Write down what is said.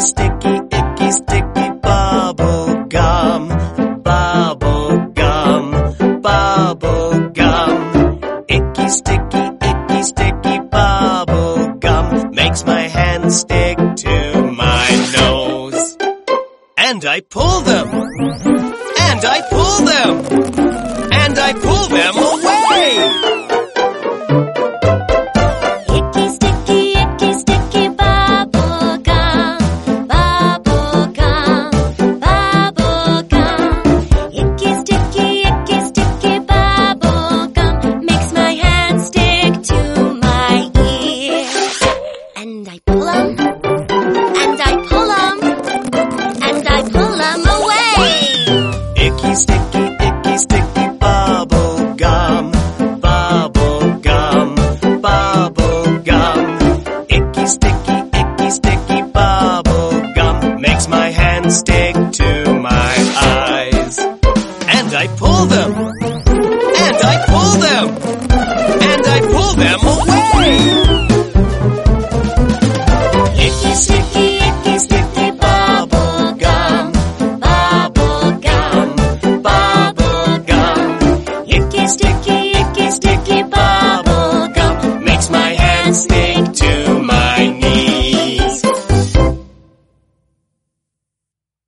sticky, icky, sticky bubble gum. Bubble gum, bubble gum. Icky, sticky, icky, sticky bubble gum makes my hand stick to my nose. And I pull them. And I pull them. And I pull them Icky, sticky, icky, sticky bubble gum. Bubble gum, bubble gum. Icky, sticky, icky, sticky bubble gum makes my hands stick to my eyes. And I pull them. And I pull them.